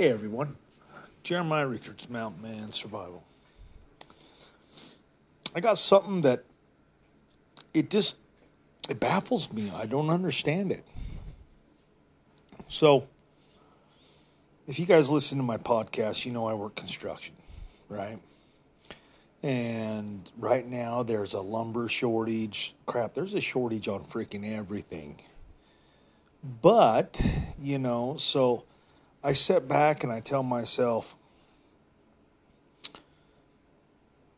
Hey everyone, Jeremiah Richards, Mountain Man Survival. I got something that it just it baffles me. I don't understand it. So, if you guys listen to my podcast, you know I work construction, right? And right now there's a lumber shortage. Crap, there's a shortage on freaking everything. But, you know, so I sit back and I tell myself,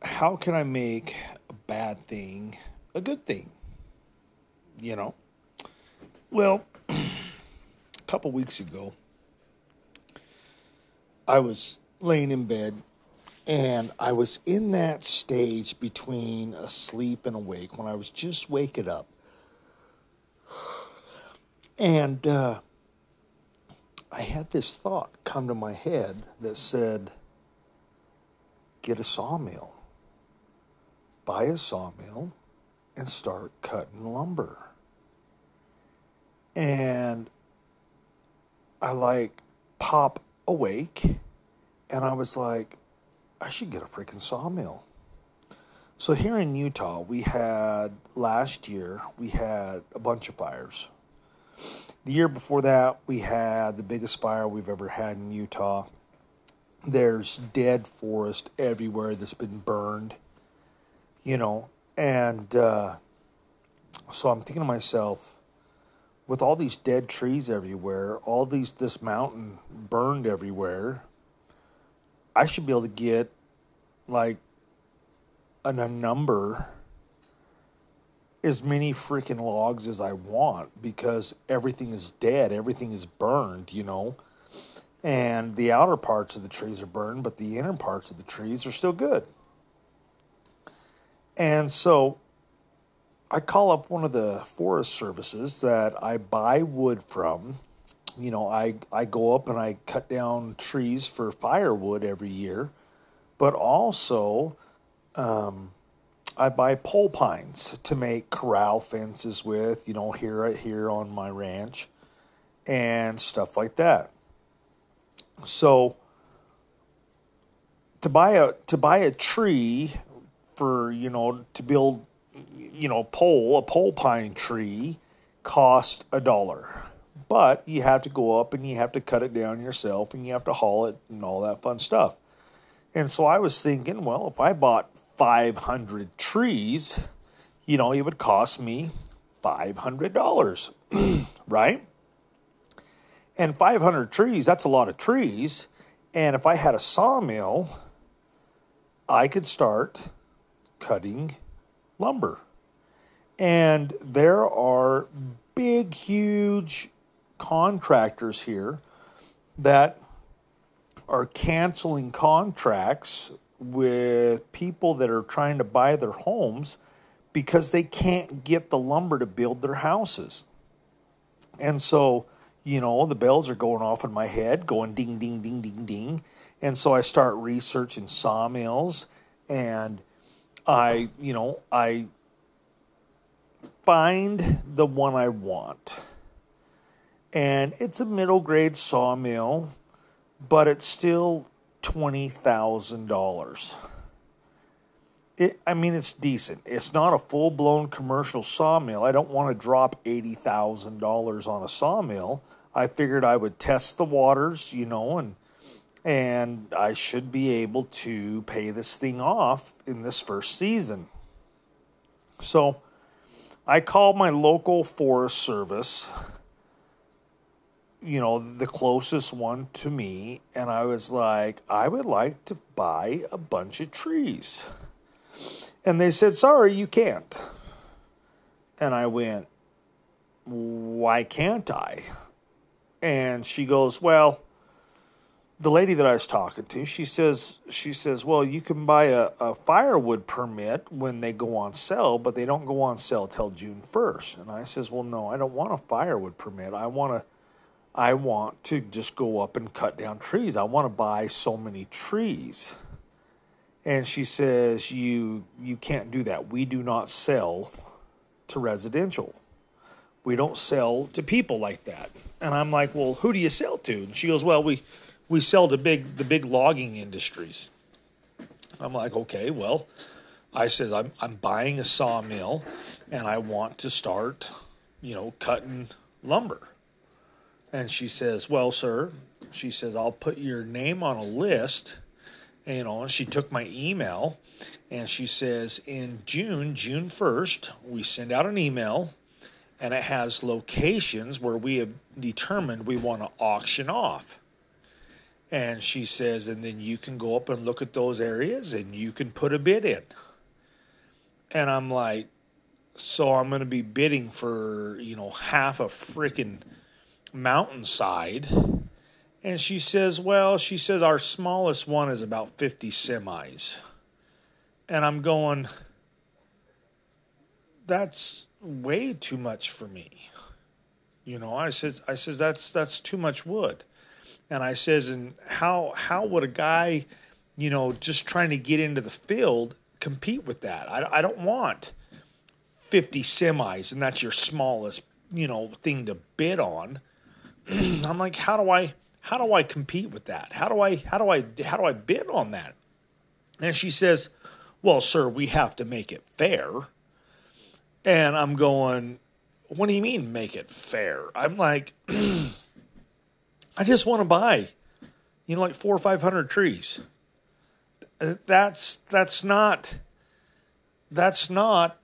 how can I make a bad thing a good thing? You know? Well, a couple weeks ago, I was laying in bed and I was in that stage between asleep and awake when I was just waking up. And uh, I had this thought come to my head that said, get a sawmill, buy a sawmill, and start cutting lumber. And I like pop awake, and I was like, I should get a freaking sawmill. So here in Utah, we had last year, we had a bunch of fires the year before that, we had the biggest fire we've ever had in Utah. There's dead forest everywhere that's been burned, you know, and uh, so I'm thinking to myself, with all these dead trees everywhere, all these this mountain burned everywhere, I should be able to get like an, a number as many freaking logs as I want because everything is dead, everything is burned, you know. And the outer parts of the trees are burned, but the inner parts of the trees are still good. And so I call up one of the forest services that I buy wood from. You know, I, I go up and I cut down trees for firewood every year, but also um, I buy pole pines to make corral fences with, you know, here here on my ranch and stuff like that. So to buy a to buy a tree for, you know, to build you know, pole, a pole pine tree cost a dollar. But you have to go up and you have to cut it down yourself and you have to haul it and all that fun stuff. And so I was thinking, well, if I bought 500 trees, you know, it would cost me $500, right? And 500 trees, that's a lot of trees. And if I had a sawmill, I could start cutting lumber. And there are big, huge contractors here that are canceling contracts with people that are trying to buy their homes because they can't get the lumber to build their houses. And so, you know, the bells are going off in my head, going ding, ding, ding, ding, ding. And so I start researching sawmills and I, you know, I find the one I want. And it's a middle grade sawmill, but it's still $20,000. It, I mean, it's decent. It's not a full blown commercial sawmill. I don't want to drop $80,000 on a sawmill. I figured I would test the waters, you know, and and I should be able to pay this thing off in this first season. So I called my local forest service you know, the closest one to me, and I was like, I would like to buy a bunch of trees. And they said, Sorry, you can't. And I went, Why can't I? And she goes, Well, the lady that I was talking to, she says, she says, well, you can buy a, a firewood permit when they go on sale, but they don't go on sale till June 1st. And I says, well, no, I don't want a firewood permit. I want to I want to just go up and cut down trees. I want to buy so many trees. And she says, "You you can't do that. We do not sell to residential. We don't sell to people like that." And I'm like, "Well, who do you sell to?" And she goes, "Well, we we sell to big the big logging industries. I'm like, okay, well, I says I'm I'm buying a sawmill and I want to start, you know, cutting lumber. And she says, Well, sir, she says, I'll put your name on a list. And, you know, and she took my email and she says, In June, June 1st, we send out an email and it has locations where we have determined we want to auction off. And she says, and then you can go up and look at those areas and you can put a bid in. And I'm like, so I'm going to be bidding for, you know, half a freaking mountainside. And she says, well, she says our smallest one is about 50 semis. And I'm going, that's way too much for me. You know, I says, I says, that's, that's too much wood. And I says, and how, how would a guy, you know, just trying to get into the field compete with that? I, I don't want 50 semis and that's your smallest, you know, thing to bid on. I'm like, how do I how do I compete with that? How do I how do I how do I bid on that? And she says, "Well, sir, we have to make it fair." And I'm going, "What do you mean make it fair?" I'm like, "I just want to buy, you know, like 4 or 500 trees." Uh, that's that's not that's not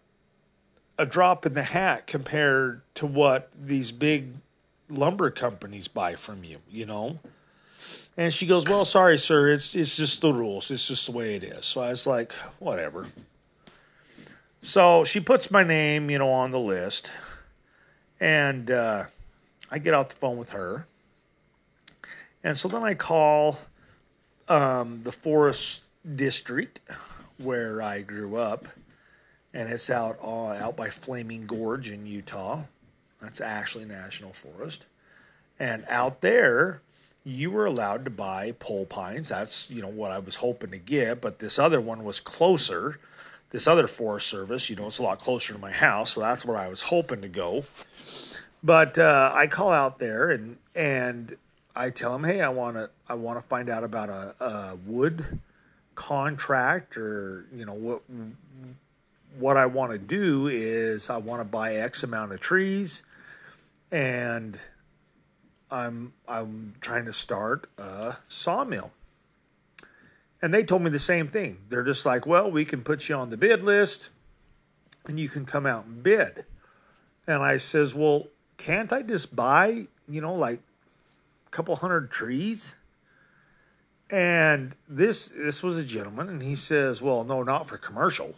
a drop in the hat compared to what these big lumber companies buy from you, you know? And she goes, Well, sorry, sir, it's it's just the rules. It's just the way it is. So I was like, whatever. So she puts my name, you know, on the list. And uh, I get off the phone with her. And so then I call um, the forest district where I grew up. And it's out uh, out by Flaming Gorge in Utah. That's Ashley National Forest. And out there, you were allowed to buy pole pines. That's, you know, what I was hoping to get, but this other one was closer. This other Forest Service, you know, it's a lot closer to my house, so that's where I was hoping to go. But uh, I call out there and and I tell them, hey, I want to I want to find out about a, a wood contract or you know what what I want to do is I want to buy X amount of trees and I'm I'm trying to start a sawmill. And they told me the same thing. They're just like, "Well, we can put you on the bid list and you can come out and bid." And I says, "Well, can't I just buy, you know, like a couple hundred trees?" And this this was a gentleman and he says, "Well, no, not for commercial."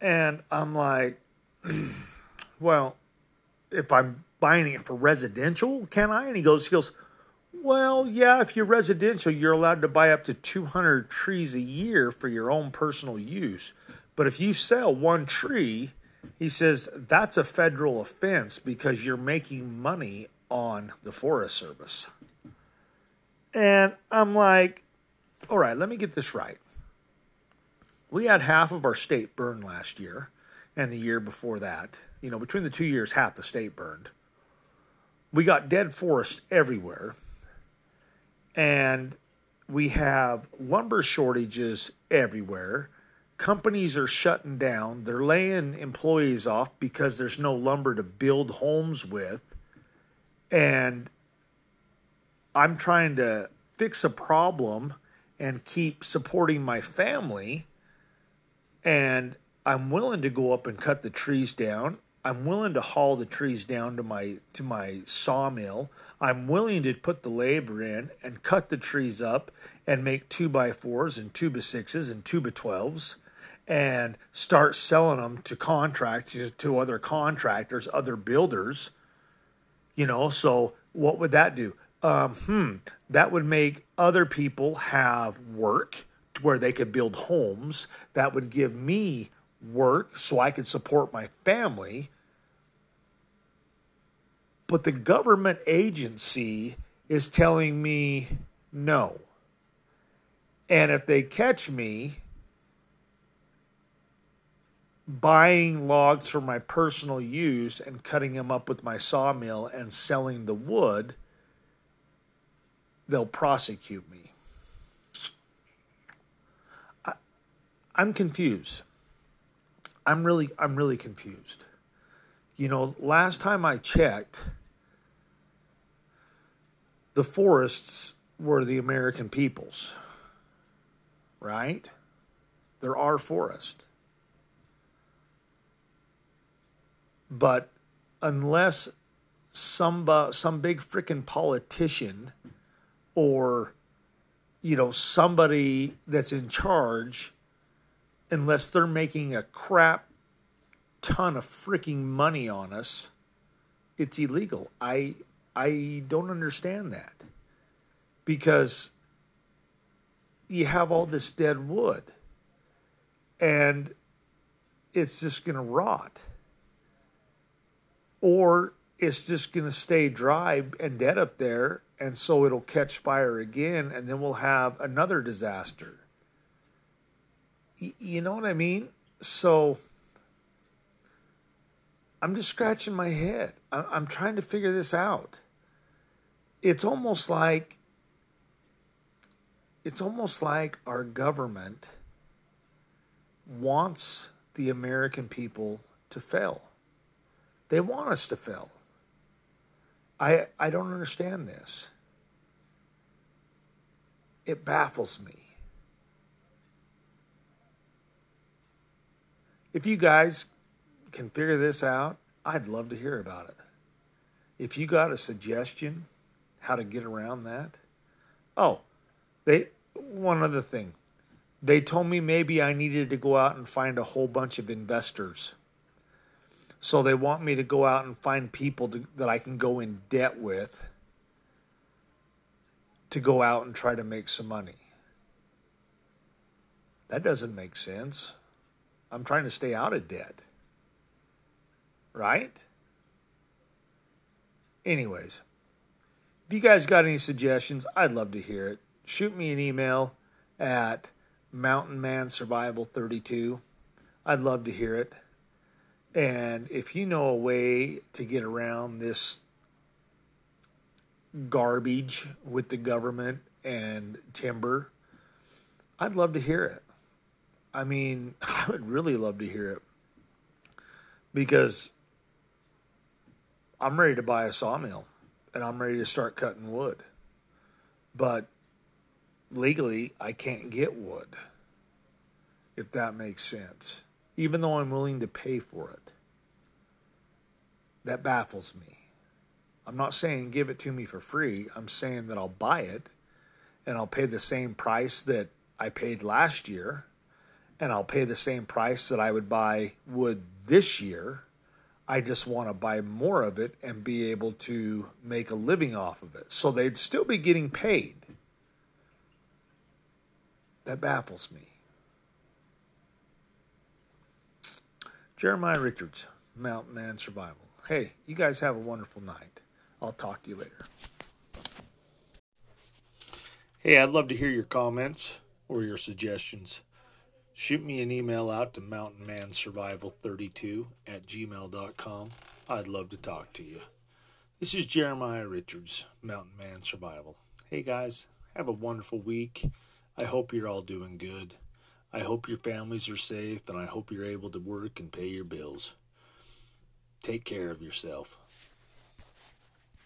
And I'm like, "Well, if I'm buying it for residential, can I? And he goes, he goes, well, yeah, if you're residential, you're allowed to buy up to 200 trees a year for your own personal use. But if you sell one tree, he says that's a federal offense because you're making money on the Forest Service. And I'm like, all right, let me get this right. We had half of our state burned last year and the year before that you know, between the two years, half the state burned. We got dead forests everywhere. And we have lumber shortages everywhere. Companies are shutting down. They're laying employees off because there's no lumber to build homes with. And I'm trying to fix a problem and keep supporting my family. And I'm willing to go up and cut the trees down. I'm willing to haul the trees down to my to my sawmill. I'm willing to put the labor in and cut the trees up and make two by fours and two by sixes and two by twelves and start selling them to contract to other contractors, other builders. You know, so what would that do? Um, hmm, that would make other people have work to where they could build homes. That would give me work so I could support my family but the government agency is telling me no. And if they catch me buying logs for my personal use and cutting them up with my sawmill and selling the wood, they'll prosecute me. I, I'm confused. I'm really I'm really confused. You know, last time I checked, the forests were the American people's. Right? There are forests. But unless some uh, some big freaking politician or you know somebody that's in charge unless they're making a crap ton of freaking money on us it's illegal. I i don't understand that. Because you have all this dead wood and it's just going to rot. Or it's just going to stay dry and dead up there and so it'll catch fire again and then we'll have another disaster. You know what i mean? So i'm just scratching my head i'm trying to figure this out it's almost like it's almost like our government wants the american people to fail they want us to fail I I don't understand this. It baffles me. If you guys can figure this out, I'd love to hear about it. If you got a suggestion how to get around that. Oh, they one other thing. They told me maybe I needed to go out and find a whole bunch of investors so they want me to go out and find people to, that I can go in debt with to go out and try to make some money. That doesn't make sense. I'm trying to stay out of debt. Right? Anyways, if you guys got any suggestions, I'd love to hear it. Shoot me an email at mountainmansurvival32. I'd love to hear it. And if you know a way to get around this garbage with the government and timber, I'd love to hear it. I mean, I would really love to hear it because I'm ready to buy a sawmill and I'm ready to start cutting wood. But legally, I can't get wood, if that makes sense even though I'm willing to pay for it. That baffles me. I'm not saying give it to me for free. I'm saying that I'll buy it and I'll pay the same price that I paid last year and I'll pay the same price that I would buy wood this year. I just want to buy more of it and be able to make a living off of it. So they'd still be getting paid. That baffles me. Jeremiah Richards, Mountain Man Survival. Hey, you guys have a wonderful night. I'll talk to you later. Hey, I'd love to hear your comments or your suggestions. Shoot me an email out to mountainmansurvival32 at gmail.com. I'd love to talk to you. This is Jeremiah Richards, Mountain Man Survival. Hey guys, have a wonderful week. I hope you're all doing good. I hope your families are safe and I hope you're able to work and pay your bills. Take care of yourself.